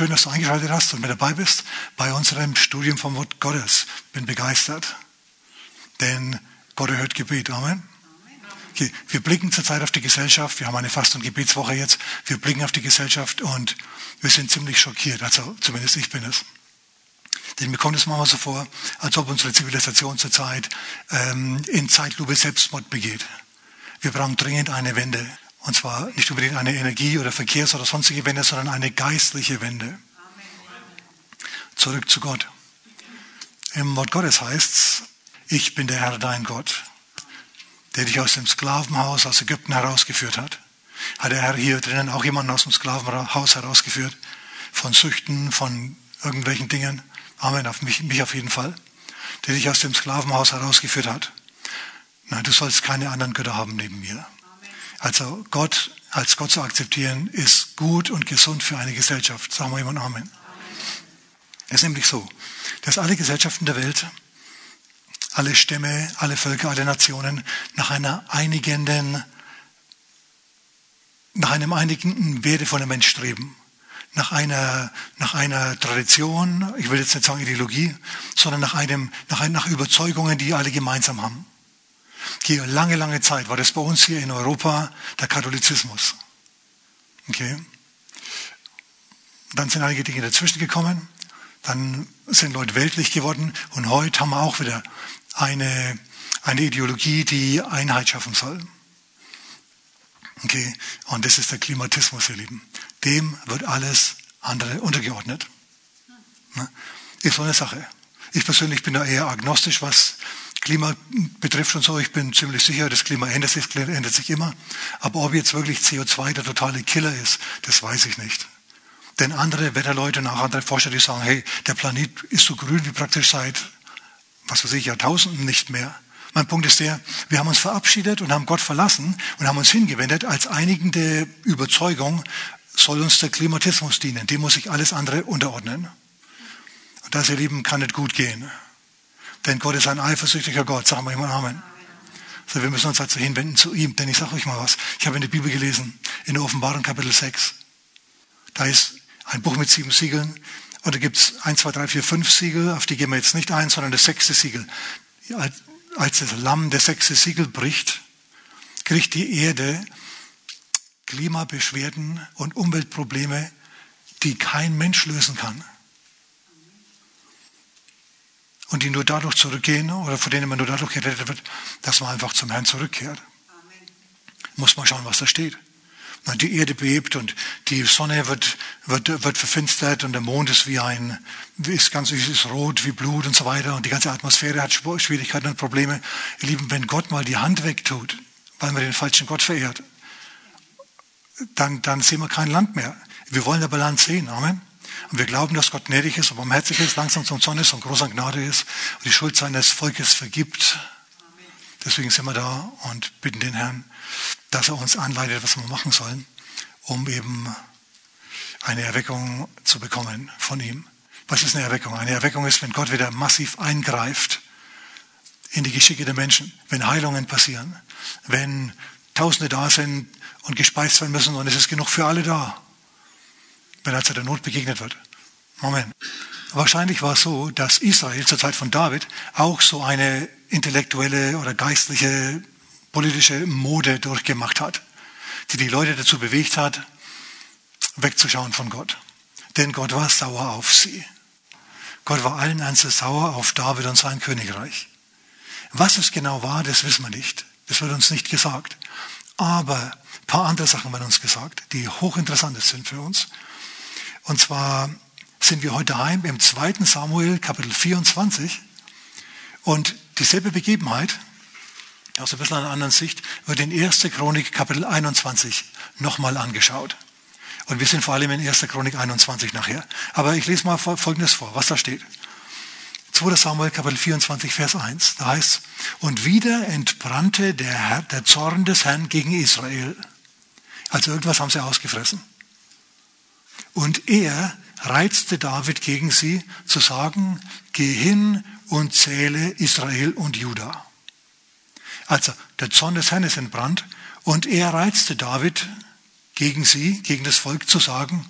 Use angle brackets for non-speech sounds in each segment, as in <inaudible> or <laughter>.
Schön, dass du eingeschaltet hast und mit dabei bist bei unserem Studium vom Wort Gottes. Bin begeistert, denn Gott erhört Gebet. Amen. Okay, wir blicken zurzeit auf die Gesellschaft. Wir haben eine Fast- und Gebetswoche jetzt. Wir blicken auf die Gesellschaft und wir sind ziemlich schockiert. Also zumindest ich bin es. Denn mir kommt es manchmal so vor, als ob unsere Zivilisation zurzeit ähm, in Zeitlupe Selbstmord begeht. Wir brauchen dringend eine Wende. Und zwar nicht unbedingt eine Energie- oder Verkehrs- oder sonstige Wende, sondern eine geistliche Wende. Zurück zu Gott. Im Wort Gottes heißt es, ich bin der Herr dein Gott, der dich aus dem Sklavenhaus aus Ägypten herausgeführt hat. Hat der Herr hier drinnen auch jemanden aus dem Sklavenhaus herausgeführt? Von Süchten, von irgendwelchen Dingen? Amen, auf mich, mich auf jeden Fall. Der dich aus dem Sklavenhaus herausgeführt hat. Nein, du sollst keine anderen Götter haben neben mir. Also Gott als Gott zu akzeptieren, ist gut und gesund für eine Gesellschaft. Sagen wir jemand Amen. Es ist nämlich so, dass alle Gesellschaften der Welt, alle Stämme, alle Völker, alle Nationen nach einer einigenden, nach einem einigen Wertefundament streben. Nach einer, nach einer Tradition, ich will jetzt nicht sagen Ideologie, sondern nach einem, nach, nach Überzeugungen, die alle gemeinsam haben. Hier lange, lange Zeit war das bei uns hier in Europa der Katholizismus. Okay. Dann sind einige Dinge dazwischen gekommen. Dann sind Leute weltlich geworden. Und heute haben wir auch wieder eine, eine Ideologie, die Einheit schaffen soll. Okay. Und das ist der Klimatismus, ihr Lieben. Dem wird alles andere untergeordnet. Ne? Ist so eine Sache. Ich persönlich bin da eher agnostisch, was Klima betrifft und so, ich bin ziemlich sicher, das Klima ändert sich, ändert sich immer. Aber ob jetzt wirklich CO2 der totale Killer ist, das weiß ich nicht. Denn andere Wetterleute und auch andere Forscher, die sagen, hey, der Planet ist so grün wie praktisch seit, was weiß ich, Jahrtausenden nicht mehr. Mein Punkt ist der, wir haben uns verabschiedet und haben Gott verlassen und haben uns hingewendet als einigende Überzeugung, soll uns der Klimatismus dienen. Dem muss sich alles andere unterordnen. Und das, ihr Lieben, kann nicht gut gehen. Denn Gott ist ein eifersüchtiger Gott. Sagen wir immer Amen. So, wir müssen uns also hinwenden zu ihm. Denn ich sage euch mal was. Ich habe in der Bibel gelesen, in der Offenbarung Kapitel 6. Da ist ein Buch mit sieben Siegeln. Und da gibt es 1, 2, 3, 4, 5 Siegel. Auf die gehen wir jetzt nicht ein, sondern das sechste Siegel. Als das Lamm das sechste Siegel bricht, kriegt die Erde Klimabeschwerden und Umweltprobleme, die kein Mensch lösen kann und die nur dadurch zurückgehen oder von denen man nur dadurch gerettet wird, dass man einfach zum Herrn zurückkehrt. Amen. Muss man schauen, was da steht. Die Erde bebt und die Sonne wird, wird, wird verfinstert und der Mond ist wie ein, ist ganz ist rot wie Blut und so weiter und die ganze Atmosphäre hat Schwierigkeiten und Probleme. Ihr Lieben, wenn Gott mal die Hand wegtut, weil man den falschen Gott verehrt, dann, dann sehen wir kein Land mehr. Wir wollen aber Land sehen. Amen. Und wir glauben, dass Gott gnädig ist und barmherzig ist, langsam zum Zorn ist und groß an Gnade ist und die Schuld seines Volkes vergibt. Deswegen sind wir da und bitten den Herrn, dass er uns anleitet, was wir machen sollen, um eben eine Erweckung zu bekommen von ihm. Was ist eine Erweckung? Eine Erweckung ist, wenn Gott wieder massiv eingreift in die Geschicke der Menschen, wenn Heilungen passieren, wenn Tausende da sind und gespeist werden müssen und es ist genug für alle da er zu der Not begegnet wird. Moment. Wahrscheinlich war es so, dass Israel zur Zeit von David auch so eine intellektuelle oder geistliche politische Mode durchgemacht hat, die die Leute dazu bewegt hat, wegzuschauen von Gott. Denn Gott war sauer auf sie. Gott war allen Ernstes sauer auf David und sein Königreich. Was es genau war, das wissen wir nicht. Das wird uns nicht gesagt. Aber ein paar andere Sachen werden uns gesagt, die hochinteressant sind für uns. Und zwar sind wir heute heim im 2. Samuel Kapitel 24 und dieselbe Begebenheit aus ein bisschen einer anderen Sicht wird in 1. Chronik Kapitel 21 nochmal angeschaut. Und wir sind vor allem in 1. Chronik 21 nachher. Aber ich lese mal Folgendes vor, was da steht. 2. Samuel Kapitel 24 Vers 1. Da heißt und wieder entbrannte der, Herr, der Zorn des Herrn gegen Israel. Also irgendwas haben sie ausgefressen. Und er reizte David gegen sie, zu sagen, geh hin und zähle Israel und Juda. Also der Zorn des Herrn ist entbrannt und er reizte David gegen sie, gegen das Volk zu sagen,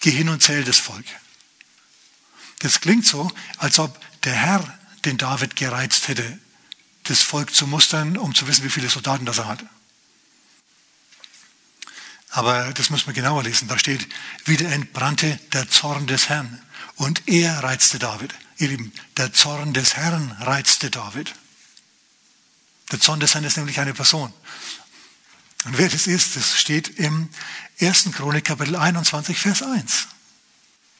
geh hin und zähl das Volk. Das klingt so, als ob der Herr den David gereizt hätte, das Volk zu mustern, um zu wissen, wie viele Soldaten das er hat. Aber das muss man genauer lesen. Da steht, wieder entbrannte der Zorn des Herrn. Und er reizte David. Ihr Lieben, der Zorn des Herrn reizte David. Der Zorn des Herrn ist nämlich eine Person. Und wer das ist, das steht im 1. Chronik Kapitel 21, Vers 1.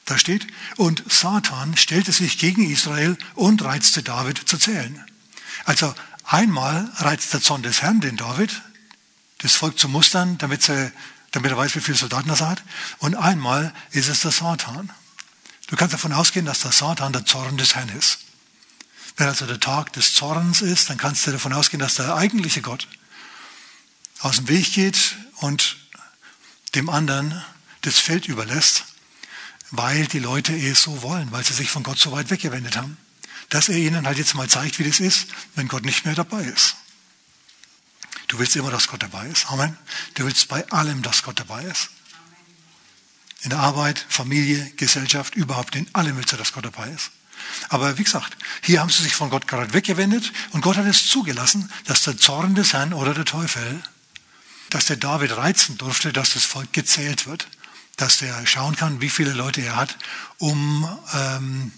Da steht, und Satan stellte sich gegen Israel und reizte David zu zählen. Also einmal reizt der Zorn des Herrn den David, das Volk zu mustern, damit, sie, damit er weiß, wie viele Soldaten er hat. Und einmal ist es der Satan. Du kannst davon ausgehen, dass der Satan der Zorn des Herrn ist. Wenn also der Tag des Zorns ist, dann kannst du davon ausgehen, dass der eigentliche Gott aus dem Weg geht und dem anderen das Feld überlässt, weil die Leute es so wollen, weil sie sich von Gott so weit weggewendet haben, dass er ihnen halt jetzt mal zeigt, wie das ist, wenn Gott nicht mehr dabei ist. Du willst immer, dass Gott dabei ist. Amen. Du willst bei allem, dass Gott dabei ist. In der Arbeit, Familie, Gesellschaft, überhaupt in allem willst du, dass Gott dabei ist. Aber wie gesagt, hier haben sie sich von Gott gerade weggewendet und Gott hat es zugelassen, dass der Zorn des Herrn oder der Teufel dass der David reizen durfte, dass das Volk gezählt wird, dass der schauen kann, wie viele Leute er hat, um ähm,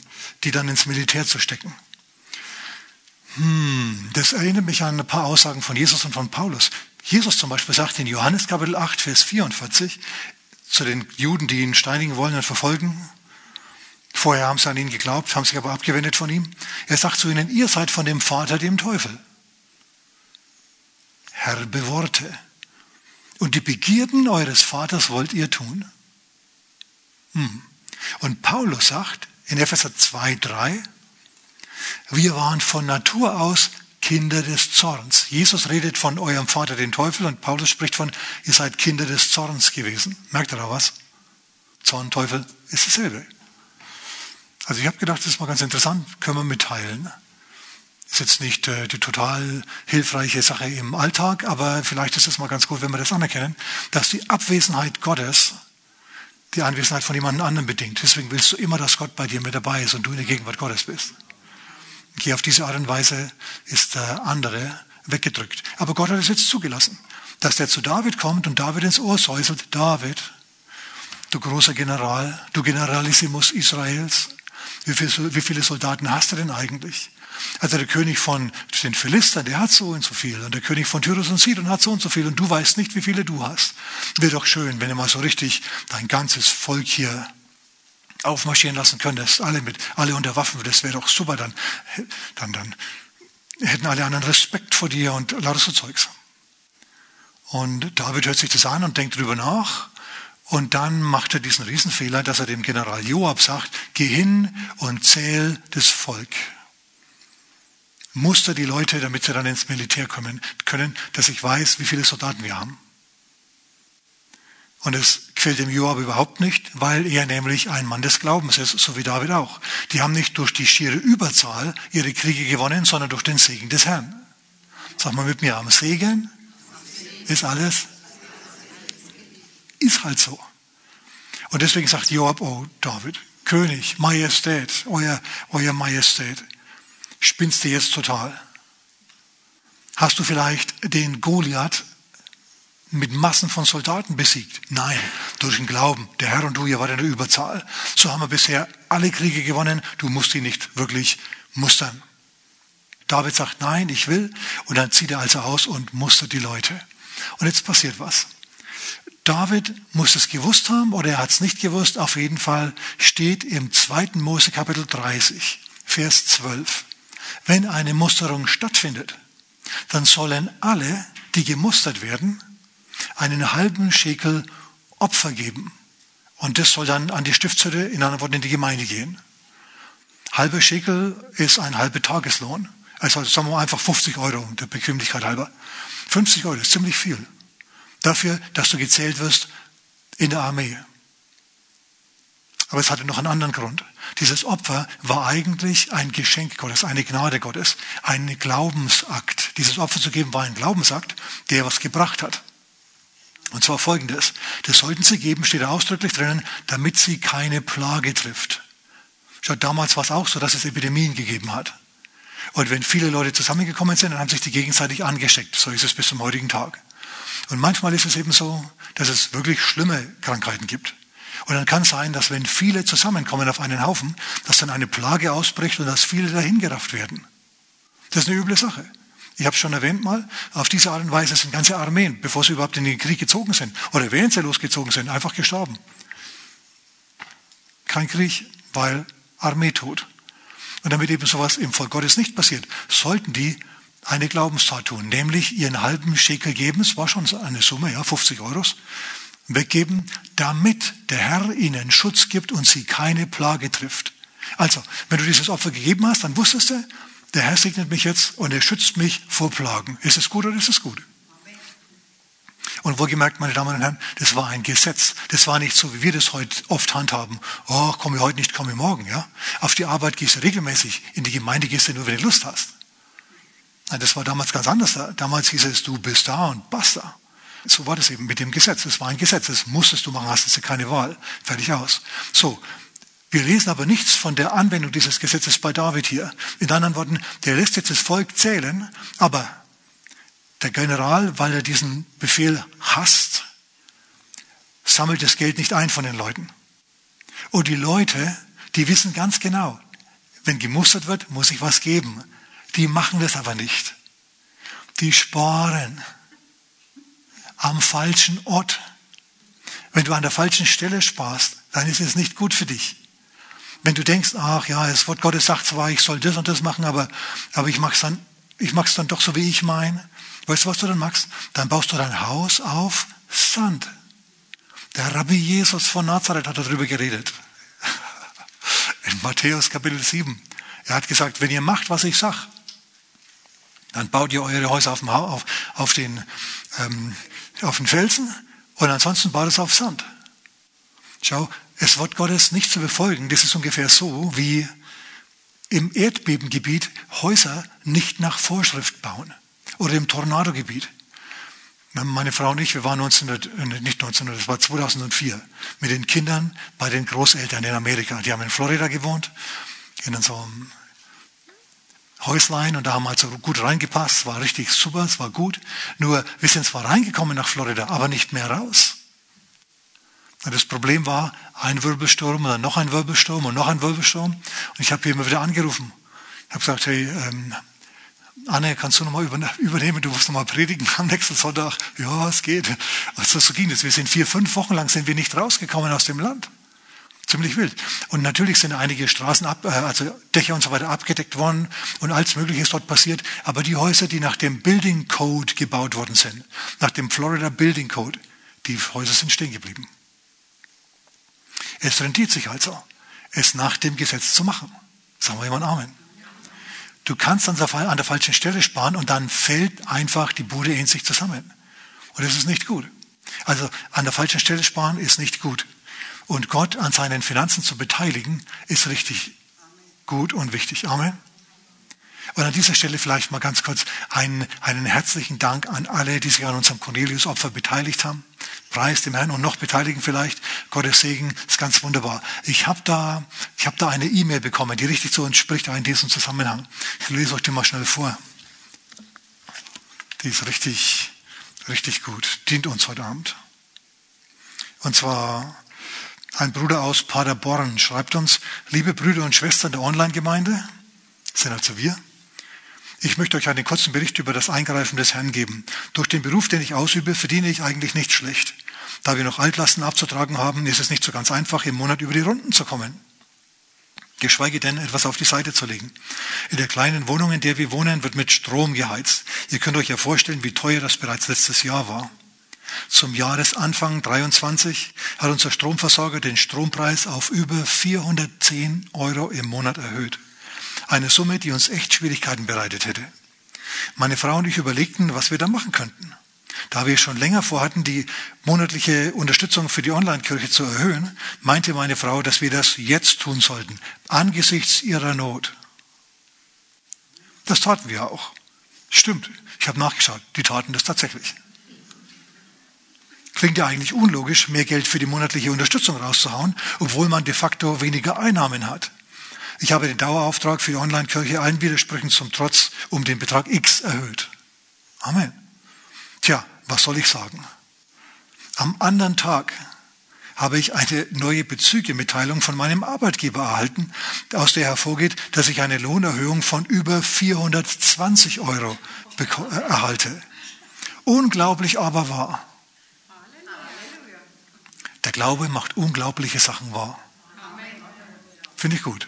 die dann ins Militär zu stecken. Hm, das erinnert mich an ein paar Aussagen von Jesus und von Paulus. Jesus zum Beispiel sagt in Johannes Kapitel 8, Vers 44 zu den Juden, die ihn steinigen wollen und verfolgen. Vorher haben sie an ihn geglaubt, haben sich aber abgewendet von ihm. Er sagt zu ihnen, ihr seid von dem Vater, dem Teufel. Herbe Worte. Und die Begierden eures Vaters wollt ihr tun. Hm. Und Paulus sagt in Epheser 2, 3, wir waren von Natur aus Kinder des Zorns. Jesus redet von eurem Vater, den Teufel, und Paulus spricht von, ihr seid Kinder des Zorns gewesen. Merkt ihr da was? Zorn, Teufel ist dasselbe. Also ich habe gedacht, das ist mal ganz interessant, können wir mitteilen ist jetzt nicht äh, die total hilfreiche Sache im Alltag, aber vielleicht ist es mal ganz gut, wenn wir das anerkennen, dass die Abwesenheit Gottes die Anwesenheit von jemand anderem bedingt. Deswegen willst du immer, dass Gott bei dir mit dabei ist und du in der Gegenwart Gottes bist. Okay, auf diese Art und Weise ist der andere weggedrückt. Aber Gott hat es jetzt zugelassen, dass der zu David kommt und David ins Ohr säuselt, David, du großer General, du Generalissimus Israels, wie viele, Soldaten hast du denn eigentlich? Also der König von den Philistern, der hat so und so viel. Und der König von Tyrus und Sidon hat so und so viel. Und du weißt nicht, wie viele du hast. Wäre doch schön, wenn du mal so richtig dein ganzes Volk hier aufmarschieren lassen könntest. Alle mit, alle unter Waffen. Das wäre doch super. Dann, dann, dann hätten alle anderen Respekt vor dir und lauter so Zeugs. Und David hört sich das an und denkt drüber nach. Und dann macht er diesen Riesenfehler, dass er dem General Joab sagt, geh hin und zähl das Volk muster die Leute, damit sie dann ins Militär kommen können, dass ich weiß, wie viele Soldaten wir haben. Und es quält dem Joab überhaupt nicht, weil er nämlich ein Mann des Glaubens ist, so wie David auch. Die haben nicht durch die schiere Überzahl ihre Kriege gewonnen, sondern durch den Segen des Herrn. Sag mal mit mir, am Segen ist alles, ist halt so. Und deswegen sagt Joab, oh David, König, Majestät, euer, euer Majestät, Spinnst du jetzt total? Hast du vielleicht den Goliath mit Massen von Soldaten besiegt? Nein, durch den Glauben. Der Herr und du, ihr wart in der Überzahl. So haben wir bisher alle Kriege gewonnen. Du musst ihn nicht wirklich mustern. David sagt, nein, ich will. Und dann zieht er also aus und mustert die Leute. Und jetzt passiert was. David muss es gewusst haben oder er hat es nicht gewusst. Auf jeden Fall steht im 2. Mose Kapitel 30, Vers 12 wenn eine Musterung stattfindet, dann sollen alle, die gemustert werden, einen halben Schekel Opfer geben. Und das soll dann an die Stiftshütte, in anderen Worten in die Gemeinde gehen. Halber Schekel ist ein halber Tageslohn. Also sagen wir mal einfach 50 Euro, der Bequemlichkeit halber. 50 Euro ist ziemlich viel. Dafür, dass du gezählt wirst in der Armee. Aber es hatte noch einen anderen Grund. Dieses Opfer war eigentlich ein Geschenk Gottes, eine Gnade Gottes, ein Glaubensakt. Dieses Opfer zu geben war ein Glaubensakt, der was gebracht hat. Und zwar folgendes. Das sollten sie geben, steht ausdrücklich drinnen, damit sie keine Plage trifft. Schaut, damals war es auch so, dass es Epidemien gegeben hat. Und wenn viele Leute zusammengekommen sind, dann haben sich die gegenseitig angesteckt. So ist es bis zum heutigen Tag. Und manchmal ist es eben so, dass es wirklich schlimme Krankheiten gibt. Und dann kann es sein, dass wenn viele zusammenkommen auf einen Haufen, dass dann eine Plage ausbricht und dass viele dahingerafft werden. Das ist eine üble Sache. Ich habe schon erwähnt mal, auf diese Art und Weise sind ganze Armeen, bevor sie überhaupt in den Krieg gezogen sind oder während sie losgezogen sind, einfach gestorben. Kein Krieg, weil Armee tot. Und damit eben sowas im Volk Gottes nicht passiert, sollten die eine Glaubenstat tun, nämlich ihren halben Schekel geben, es war schon eine Summe, ja, 50 Euros, weggeben, damit der Herr ihnen Schutz gibt und sie keine Plage trifft. Also, wenn du dieses Opfer gegeben hast, dann wusstest du, der Herr segnet mich jetzt und er schützt mich vor Plagen. Ist es gut oder ist es gut? Und wohlgemerkt, meine Damen und Herren, das war ein Gesetz. Das war nicht so, wie wir das heute oft handhaben. Oh, komme heute nicht, komme morgen, ja. Auf die Arbeit gehst du regelmäßig. In die Gemeinde gehst du nur, wenn du Lust hast. Das war damals ganz anders. Damals hieß es, du bist da und basta. So war das eben mit dem Gesetz. Es war ein Gesetz. Das musstest du machen, hast du keine Wahl. Fertig aus. So. Wir lesen aber nichts von der Anwendung dieses Gesetzes bei David hier. In anderen Worten, der lässt jetzt das Volk zählen, aber der General, weil er diesen Befehl hasst, sammelt das Geld nicht ein von den Leuten. Und die Leute, die wissen ganz genau, wenn gemustert wird, muss ich was geben. Die machen das aber nicht. Die sparen am falschen Ort. Wenn du an der falschen Stelle sparst, dann ist es nicht gut für dich. Wenn du denkst, ach ja, das Wort Gottes sagt zwar, ich soll das und das machen, aber, aber ich mach's dann, ich mach's dann doch so, wie ich meine. Weißt du, was du dann machst? Dann baust du dein Haus auf Sand. Der Rabbi Jesus von Nazareth hat darüber geredet. <laughs> In Matthäus Kapitel 7. Er hat gesagt, wenn ihr macht, was ich sag, dann baut ihr eure Häuser auf, dem, auf, auf den, ähm, auf den Felsen und ansonsten baut es auf Sand. Schau, es Wort Gottes nicht zu befolgen, das ist ungefähr so, wie im Erdbebengebiet Häuser nicht nach Vorschrift bauen oder im Tornadogebiet. Meine Frau und ich, wir waren 1900, äh, nicht 1900, das war 2004, mit den Kindern bei den Großeltern in Amerika. Die haben in Florida gewohnt, in so einem Häuslein und da haben wir halt gut reingepasst, es war richtig super, es war gut. Nur wir sind zwar reingekommen nach Florida, aber nicht mehr raus. Und das Problem war ein Wirbelsturm oder noch ein Wirbelsturm und noch ein Wirbelsturm. Und ich habe immer wieder angerufen. Ich habe gesagt, hey, ähm, Anne, kannst du nochmal übernehmen? Du musst nochmal predigen am nächsten Sonntag. Ja, es geht. Also so ging es. Wir sind vier, fünf Wochen lang sind wir nicht rausgekommen aus dem Land. Ziemlich wild. Und natürlich sind einige Straßen, ab, äh, also Dächer und so weiter abgedeckt worden und alles Mögliche ist dort passiert. Aber die Häuser, die nach dem Building Code gebaut worden sind, nach dem Florida Building Code, die Häuser sind stehen geblieben. Es rentiert sich also, es nach dem Gesetz zu machen. Sagen wir jemand Amen. Du kannst an der falschen Stelle sparen und dann fällt einfach die Bude in sich zusammen. Und das ist nicht gut. Also an der falschen Stelle sparen ist nicht gut. Und Gott an seinen Finanzen zu beteiligen, ist richtig gut und wichtig. Amen. Und an dieser Stelle vielleicht mal ganz kurz einen, einen herzlichen Dank an alle, die sich an unserem Cornelius-Opfer beteiligt haben. Preis dem Herrn und noch beteiligen vielleicht. Gottes Segen ist ganz wunderbar. Ich habe da, habe da eine E-Mail bekommen, die richtig zu uns spricht, auch in diesem Zusammenhang. Ich lese euch die mal schnell vor. Die ist richtig, richtig gut. Dient uns heute Abend. Und zwar ein Bruder aus Paderborn schreibt uns, liebe Brüder und Schwestern der Online-Gemeinde, sind also wir, ich möchte euch einen kurzen Bericht über das Eingreifen des Herrn geben. Durch den Beruf, den ich ausübe, verdiene ich eigentlich nicht schlecht. Da wir noch Altlasten abzutragen haben, ist es nicht so ganz einfach, im Monat über die Runden zu kommen. Geschweige denn, etwas auf die Seite zu legen. In der kleinen Wohnung, in der wir wohnen, wird mit Strom geheizt. Ihr könnt euch ja vorstellen, wie teuer das bereits letztes Jahr war. Zum Jahresanfang 23 hat unser Stromversorger den Strompreis auf über 410 Euro im Monat erhöht. Eine Summe, die uns echt Schwierigkeiten bereitet hätte. Meine Frau und ich überlegten, was wir da machen könnten. Da wir schon länger vorhatten, die monatliche Unterstützung für die Online-Kirche zu erhöhen, meinte meine Frau, dass wir das jetzt tun sollten, angesichts ihrer Not. Das taten wir auch. Stimmt, ich habe nachgeschaut, die taten das tatsächlich. Klingt ja eigentlich unlogisch, mehr Geld für die monatliche Unterstützung rauszuhauen, obwohl man de facto weniger Einnahmen hat. Ich habe den Dauerauftrag für die Online-Kirche allen Widersprüchen zum Trotz um den Betrag X erhöht. Amen. Tja, was soll ich sagen? Am anderen Tag habe ich eine neue Bezügemitteilung von meinem Arbeitgeber erhalten, aus der hervorgeht, dass ich eine Lohnerhöhung von über 420 Euro äh, erhalte. Unglaublich aber wahr. Der Glaube macht unglaubliche Sachen wahr. Finde ich gut.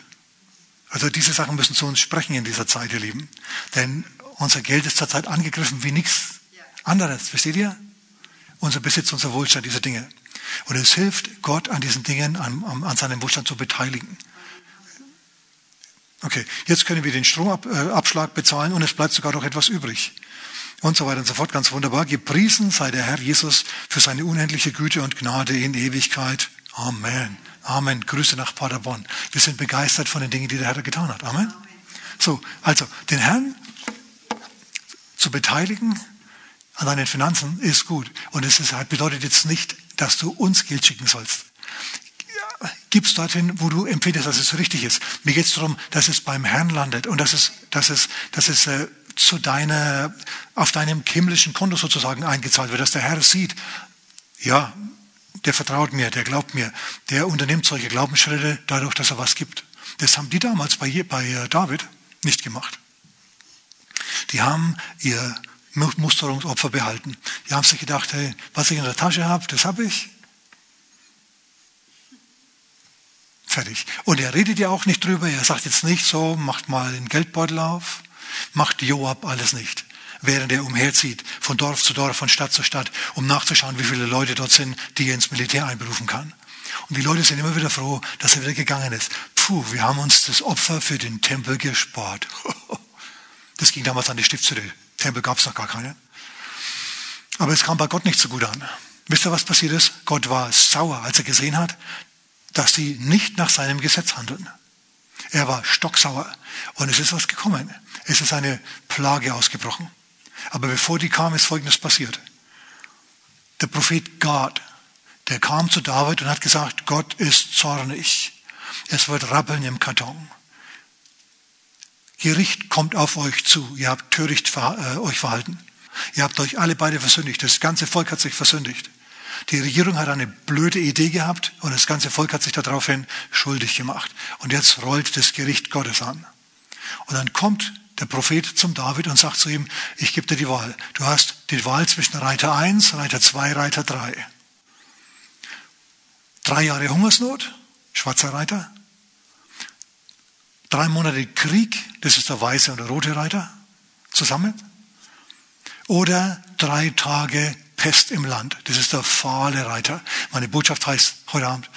Also diese Sachen müssen zu uns sprechen in dieser Zeit, ihr Lieben. Denn unser Geld ist zurzeit angegriffen wie nichts anderes. Versteht ihr? Unser Besitz, unser Wohlstand, diese Dinge. Und es hilft Gott an diesen Dingen, an, an seinem Wohlstand zu beteiligen. Okay, jetzt können wir den Stromabschlag bezahlen und es bleibt sogar noch etwas übrig. Und so weiter und so fort, ganz wunderbar. Gepriesen sei der Herr Jesus für seine unendliche Güte und Gnade in Ewigkeit. Amen. Amen. Grüße nach Paderborn. Wir sind begeistert von den Dingen, die der Herr getan hat. Amen. So, also den Herrn zu beteiligen an deinen Finanzen ist gut. Und es ist, bedeutet jetzt nicht, dass du uns Geld schicken sollst. Gib's dorthin, wo du empfindest, dass es richtig ist. Mir geht es darum, dass es beim Herrn landet und dass es, dass es, dass es äh, zu deiner, auf deinem himmlischen Konto sozusagen eingezahlt wird, dass der Herr sieht, ja, der vertraut mir, der glaubt mir, der unternimmt solche Glaubensschritte dadurch, dass er was gibt. Das haben die damals bei, bei äh, David nicht gemacht. Die haben ihr Musterungsopfer behalten. Die haben sich gedacht, hey, was ich in der Tasche habe, das habe ich. Fertig. Und er redet ja auch nicht drüber. Er sagt jetzt nicht so, macht mal den Geldbeutel auf. Macht Joab alles nicht. Während er umherzieht, von Dorf zu Dorf, von Stadt zu Stadt, um nachzuschauen, wie viele Leute dort sind, die er ins Militär einberufen kann. Und die Leute sind immer wieder froh, dass er wieder gegangen ist. Puh, wir haben uns das Opfer für den Tempel gespart. <laughs> Das ging damals an die Stiftshütte. Tempel gab es noch gar keine. Aber es kam bei Gott nicht so gut an. Wisst ihr, was passiert ist? Gott war sauer, als er gesehen hat, dass sie nicht nach seinem Gesetz handeln. Er war stocksauer. Und es ist was gekommen. Es ist eine Plage ausgebrochen. Aber bevor die kam, ist Folgendes passiert. Der Prophet Gad, der kam zu David und hat gesagt, Gott ist zornig. Es wird rappeln im Karton. Gericht kommt auf euch zu. Ihr habt töricht äh, euch verhalten. Ihr habt euch alle beide versündigt. Das ganze Volk hat sich versündigt. Die Regierung hat eine blöde Idee gehabt und das ganze Volk hat sich daraufhin schuldig gemacht. Und jetzt rollt das Gericht Gottes an. Und dann kommt der Prophet zum David und sagt zu ihm, ich gebe dir die Wahl. Du hast die Wahl zwischen Reiter 1, Reiter 2, Reiter 3. Drei Jahre Hungersnot, schwarzer Reiter. Drei Monate Krieg, das ist der weiße und der rote Reiter, zusammen. Oder drei Tage Pest im Land, das ist der fahle Reiter. Meine Botschaft heißt heute Abend,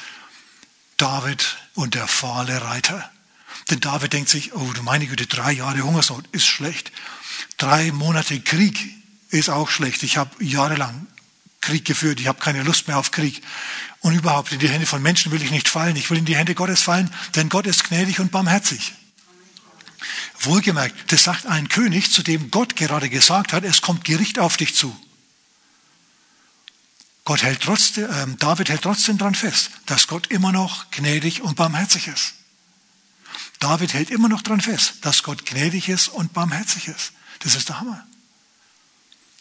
David und der fahle Reiter. Denn David denkt sich, oh du meine Güte, drei Jahre Hungersnot ist schlecht. Drei Monate Krieg ist auch schlecht. Ich habe jahrelang Krieg geführt, ich habe keine Lust mehr auf Krieg. Und überhaupt in die Hände von Menschen will ich nicht fallen. Ich will in die Hände Gottes fallen, denn Gott ist gnädig und barmherzig. Wohlgemerkt, das sagt ein König, zu dem Gott gerade gesagt hat, es kommt Gericht auf dich zu. Gott hält trotzdem, äh, David hält trotzdem daran fest, dass Gott immer noch gnädig und barmherzig ist. David hält immer noch daran fest, dass Gott gnädig ist und barmherzig ist. Das ist der Hammer.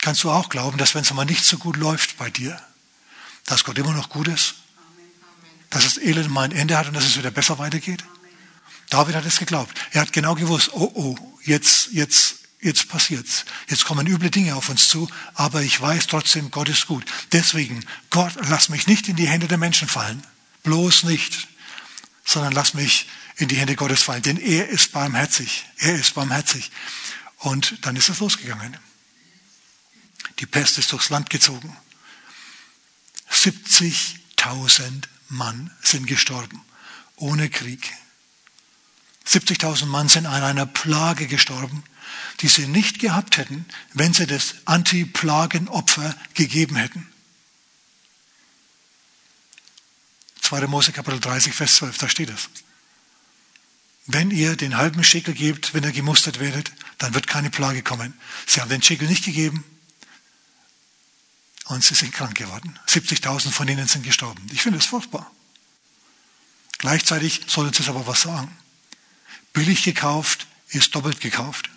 Kannst du auch glauben, dass wenn es mal nicht so gut läuft bei dir, dass Gott immer noch gut ist? Dass das Elend mal ein Ende hat und dass es wieder besser weitergeht? David hat es geglaubt. Er hat genau gewusst, oh, oh, jetzt, jetzt, jetzt passiert's. Jetzt kommen üble Dinge auf uns zu, aber ich weiß trotzdem, Gott ist gut. Deswegen, Gott, lass mich nicht in die Hände der Menschen fallen. Bloß nicht. Sondern lass mich in die Hände Gottes fallen. Denn er ist barmherzig. Er ist barmherzig. Und dann ist es losgegangen. Die Pest ist durchs Land gezogen. 70.000 Mann sind gestorben. Ohne Krieg. 70.000 Mann sind an einer Plage gestorben, die sie nicht gehabt hätten, wenn sie das Anti-Plagen-Opfer gegeben hätten. 2. Mose Kapitel 30, Vers 12, da steht es. Wenn ihr den halben Schickel gebt, wenn ihr gemustert werdet, dann wird keine Plage kommen. Sie haben den Schickel nicht gegeben und sie sind krank geworden. 70.000 von ihnen sind gestorben. Ich finde es furchtbar. Gleichzeitig soll uns das aber was sagen. Billig gekauft ist doppelt gekauft.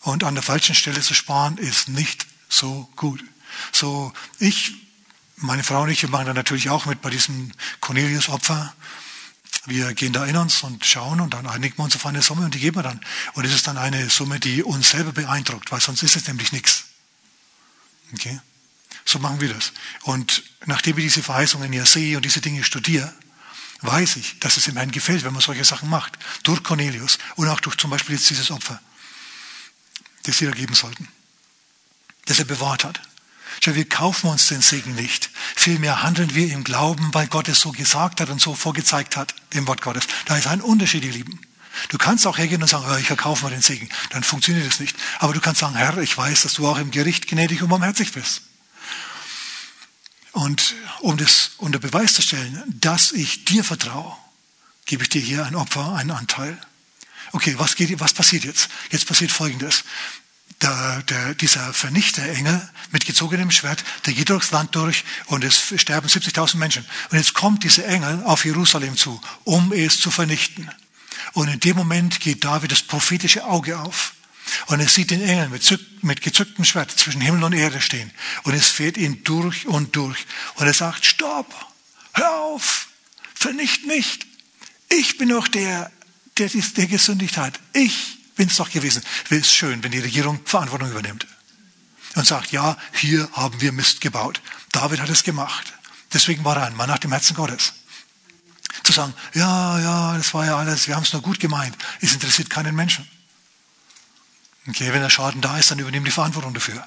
Und an der falschen Stelle zu sparen ist nicht so gut. So, ich, meine Frau und ich, wir machen da natürlich auch mit bei diesem Cornelius-Opfer. Wir gehen da in uns und schauen und dann einigen wir uns auf eine Summe und die geben wir dann. Und es ist dann eine Summe, die uns selber beeindruckt, weil sonst ist es nämlich nichts. Okay? So machen wir das. Und nachdem ich diese Verheißungen ja sehe und diese Dinge studiere, weiß ich, dass es ihm Herrn gefällt, wenn man solche Sachen macht. Durch Cornelius und auch durch zum Beispiel jetzt dieses Opfer, das sie da geben sollten. Das er bewahrt hat. Schau, wir kaufen uns den Segen nicht. Vielmehr handeln wir im Glauben, weil Gott es so gesagt hat und so vorgezeigt hat, im Wort Gottes. Da ist ein Unterschied, ihr Lieben. Du kannst auch hergehen und sagen, oh, ich verkaufe mal den Segen. Dann funktioniert das nicht. Aber du kannst sagen, Herr, ich weiß, dass du auch im Gericht gnädig und barmherzig bist. Und um das unter Beweis zu stellen, dass ich dir vertraue, gebe ich dir hier ein Opfer, einen Anteil. Okay, was, geht, was passiert jetzt? Jetzt passiert Folgendes. Der, der, dieser Vernichterengel mit gezogenem Schwert, der geht durchs Land durch und es sterben 70.000 Menschen. Und jetzt kommt dieser Engel auf Jerusalem zu, um es zu vernichten. Und in dem Moment geht David das prophetische Auge auf. Und er sieht den Engel mit, mit gezücktem Schwert zwischen Himmel und Erde stehen. Und es fährt ihn durch und durch. Und er sagt, stopp, hör auf, vernicht nicht. Ich bin doch der, der, der gesündigt hat. Ich bin es doch gewesen. Es schön, wenn die Regierung Verantwortung übernimmt. Und sagt, ja, hier haben wir Mist gebaut. David hat es gemacht. Deswegen war er ein Mann nach dem Herzen Gottes. Zu sagen, ja, ja, das war ja alles, wir haben es nur gut gemeint. Es interessiert keinen Menschen. Okay, wenn der Schaden da ist, dann übernehmen die Verantwortung dafür.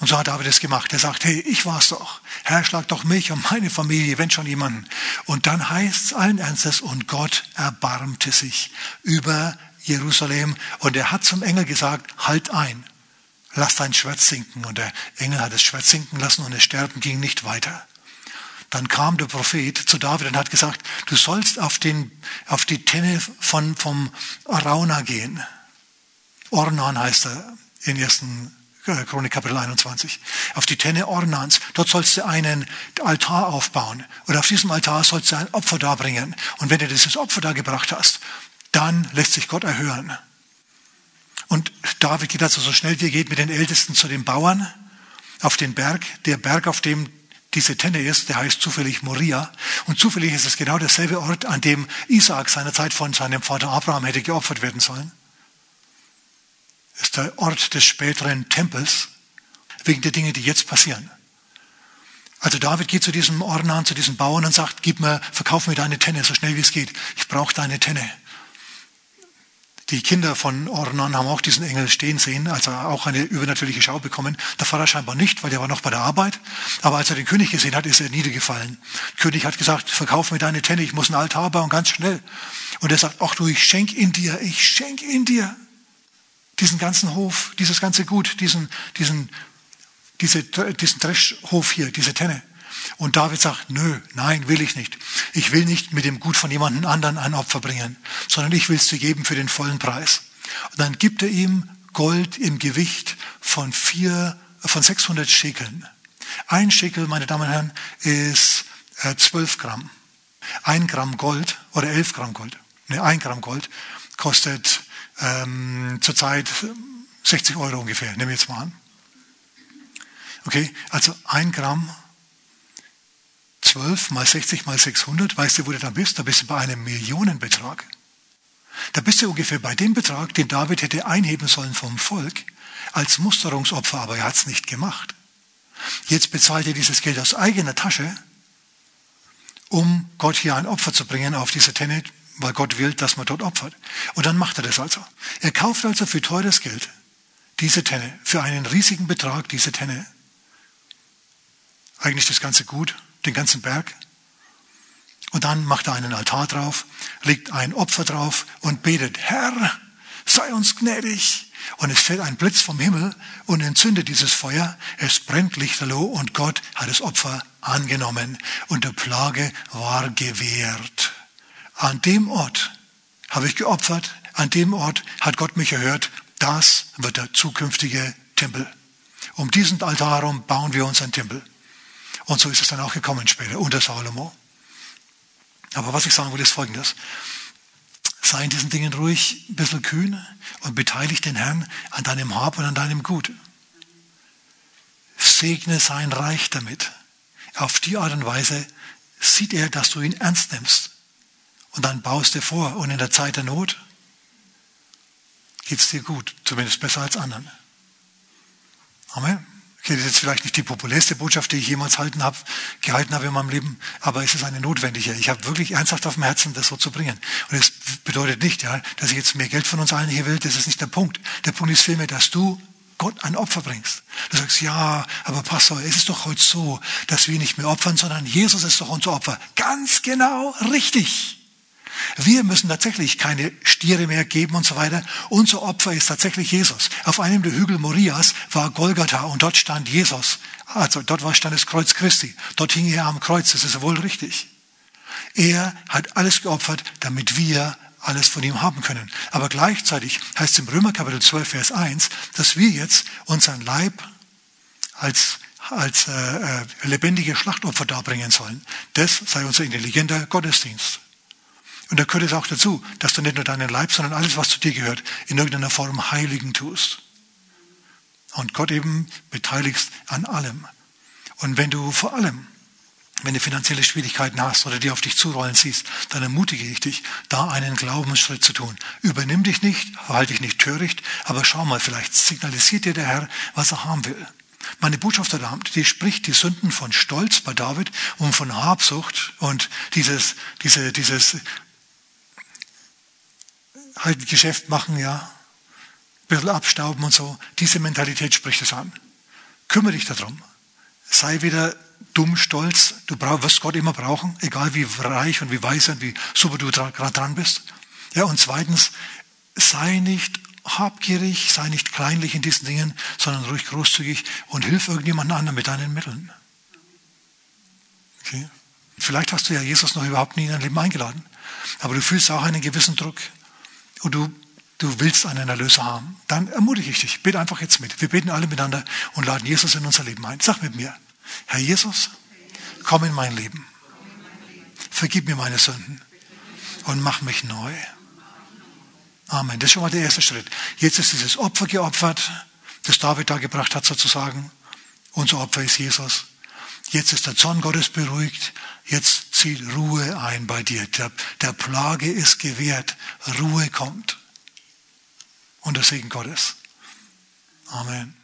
Und so hat David es gemacht. Er sagt, hey, ich war's doch. Herr, schlag doch mich und meine Familie, wenn schon jemanden. Und dann heißt es allen Ernstes, und Gott erbarmte sich über Jerusalem. Und er hat zum Engel gesagt, halt ein, lass dein Schwert sinken. Und der Engel hat das Schwert sinken lassen und das Sterben ging nicht weiter. Dann kam der Prophet zu David und hat gesagt, du sollst auf, den, auf die Tenne von, vom Arauna gehen. Ornan heißt er in 1. Chronik Kapitel 21. Auf die Tenne Ornans. Dort sollst du einen Altar aufbauen. Und auf diesem Altar sollst du ein Opfer darbringen. Und wenn du dieses Opfer da gebracht hast, dann lässt sich Gott erhören. Und David geht also so schnell wie er geht mit den Ältesten zu den Bauern auf den Berg. Der Berg, auf dem diese Tenne ist, der heißt zufällig Moria. Und zufällig ist es genau derselbe Ort, an dem Isaak seinerzeit von seinem Vater Abraham hätte geopfert werden sollen. Ist der Ort des späteren Tempels, wegen der Dinge, die jetzt passieren. Also David geht zu diesem Ornan, zu diesem Bauern und sagt, gib mir, verkauf mir deine Tenne, so schnell wie es geht. Ich brauche deine Tenne. Die Kinder von Ornan haben auch diesen Engel stehen sehen, also auch eine übernatürliche Schau bekommen. Der Pfarrer scheinbar nicht, weil der war noch bei der Arbeit. Aber als er den König gesehen hat, ist er niedergefallen. Der König hat gesagt, verkauf mir deine Tenne, ich muss ein Altar bauen, ganz schnell. Und er sagt, ach du, ich schenk in dir, ich schenk in dir diesen ganzen Hof, dieses ganze Gut, diesen, diesen, diese, diesen Dreschhof hier, diese Tenne. Und David sagt, nö, nein, will ich nicht. Ich will nicht mit dem Gut von jemandem anderen ein Opfer bringen, sondern ich will es dir geben für den vollen Preis. Und dann gibt er ihm Gold im Gewicht von vier, von 600 Schekeln. Ein Schekel, meine Damen und Herren, ist äh, 12 Gramm. Ein Gramm Gold oder 11 Gramm Gold, ne, ein Gramm Gold kostet ähm, zurzeit 60 Euro ungefähr, nehmen wir jetzt mal an. Okay, also ein Gramm 12 mal 60 mal 600, weißt du, wo du da bist? Da bist du bei einem Millionenbetrag. Da bist du ungefähr bei dem Betrag, den David hätte einheben sollen vom Volk als Musterungsopfer, aber er hat es nicht gemacht. Jetzt bezahlt er dieses Geld aus eigener Tasche, um Gott hier ein Opfer zu bringen auf diese Tenne, weil Gott will, dass man dort opfert. Und dann macht er das also. Er kauft also für teures Geld diese Tenne, für einen riesigen Betrag diese Tenne. Eigentlich das ganze Gut den ganzen Berg. Und dann macht er einen Altar drauf, legt ein Opfer drauf und betet, Herr, sei uns gnädig. Und es fällt ein Blitz vom Himmel und entzündet dieses Feuer. Es brennt lichterloh und Gott hat das Opfer angenommen und der Plage war gewehrt. An dem Ort habe ich geopfert, an dem Ort hat Gott mich erhört. Das wird der zukünftige Tempel. Um diesen Altar herum bauen wir uns einen Tempel. Und so ist es dann auch gekommen später, unter Salomo. Aber was ich sagen will, ist folgendes. Sei in diesen Dingen ruhig ein bisschen kühn und beteilige den Herrn an deinem Hab und an deinem Gut. Segne sein Reich damit. Auf die Art und Weise sieht er, dass du ihn ernst nimmst. Und dann baust du vor. Und in der Zeit der Not geht es dir gut. Zumindest besser als anderen. Amen. Okay, das ist jetzt vielleicht nicht die populärste Botschaft, die ich jemals halten hab, gehalten habe in meinem Leben, aber es ist eine notwendige. Ich habe wirklich ernsthaft auf dem Herzen, das so zu bringen. Und es bedeutet nicht, ja, dass ich jetzt mehr Geld von uns allen hier will, das ist nicht der Punkt. Der Punkt ist vielmehr, dass du Gott ein Opfer bringst. Du sagst, ja, aber Pastor, es ist doch heute so, dass wir nicht mehr opfern, sondern Jesus ist doch unser Opfer. Ganz genau richtig. Wir müssen tatsächlich keine Stiere mehr geben und so weiter. Unser Opfer ist tatsächlich Jesus. Auf einem der Hügel Morias war Golgatha und dort stand Jesus. Also dort war stand das Kreuz Christi. Dort hing er am Kreuz. Das ist wohl richtig. Er hat alles geopfert, damit wir alles von ihm haben können. Aber gleichzeitig heißt es im Römer Kapitel 12, Vers 1, dass wir jetzt unseren Leib als, als äh, äh, lebendige Schlachtopfer darbringen sollen. Das sei unser intelligenter Gottesdienst. Und da gehört es auch dazu, dass du nicht nur deinen Leib, sondern alles, was zu dir gehört, in irgendeiner Form heiligen tust. Und Gott eben beteiligst an allem. Und wenn du vor allem, wenn du finanzielle Schwierigkeiten hast oder die auf dich zurollen siehst, dann ermutige ich dich, da einen Glaubensschritt zu tun. Übernimm dich nicht, halte dich nicht töricht, aber schau mal, vielleicht signalisiert dir der Herr, was er haben will. Meine Botschaft heute Abend, die spricht die Sünden von Stolz bei David und von Habsucht und dieses, diese, dieses halt Geschäft machen, ja, ein bisschen abstauben und so. Diese Mentalität spricht es an. Kümmere dich darum. Sei wieder dumm, stolz. Du wirst Gott immer brauchen, egal wie reich und wie weise und wie super du gerade dran bist. Ja, und zweitens, sei nicht habgierig, sei nicht kleinlich in diesen Dingen, sondern ruhig großzügig und hilf irgendjemand anderen mit deinen Mitteln. Okay? Vielleicht hast du ja Jesus noch überhaupt nie in dein Leben eingeladen, aber du fühlst auch einen gewissen Druck und du, du willst einen Erlöser haben, dann ermutige ich dich. Bete einfach jetzt mit. Wir beten alle miteinander und laden Jesus in unser Leben ein. Sag mit mir, Herr Jesus, komm in mein Leben. Vergib mir meine Sünden und mach mich neu. Amen. Das ist schon mal der erste Schritt. Jetzt ist dieses Opfer geopfert, das David da gebracht hat sozusagen. Unser Opfer ist Jesus. Jetzt ist der Zorn Gottes beruhigt. Jetzt zieht Ruhe ein bei dir. Der, der Plage ist gewährt. Ruhe kommt. Und der Segen Gottes. Amen.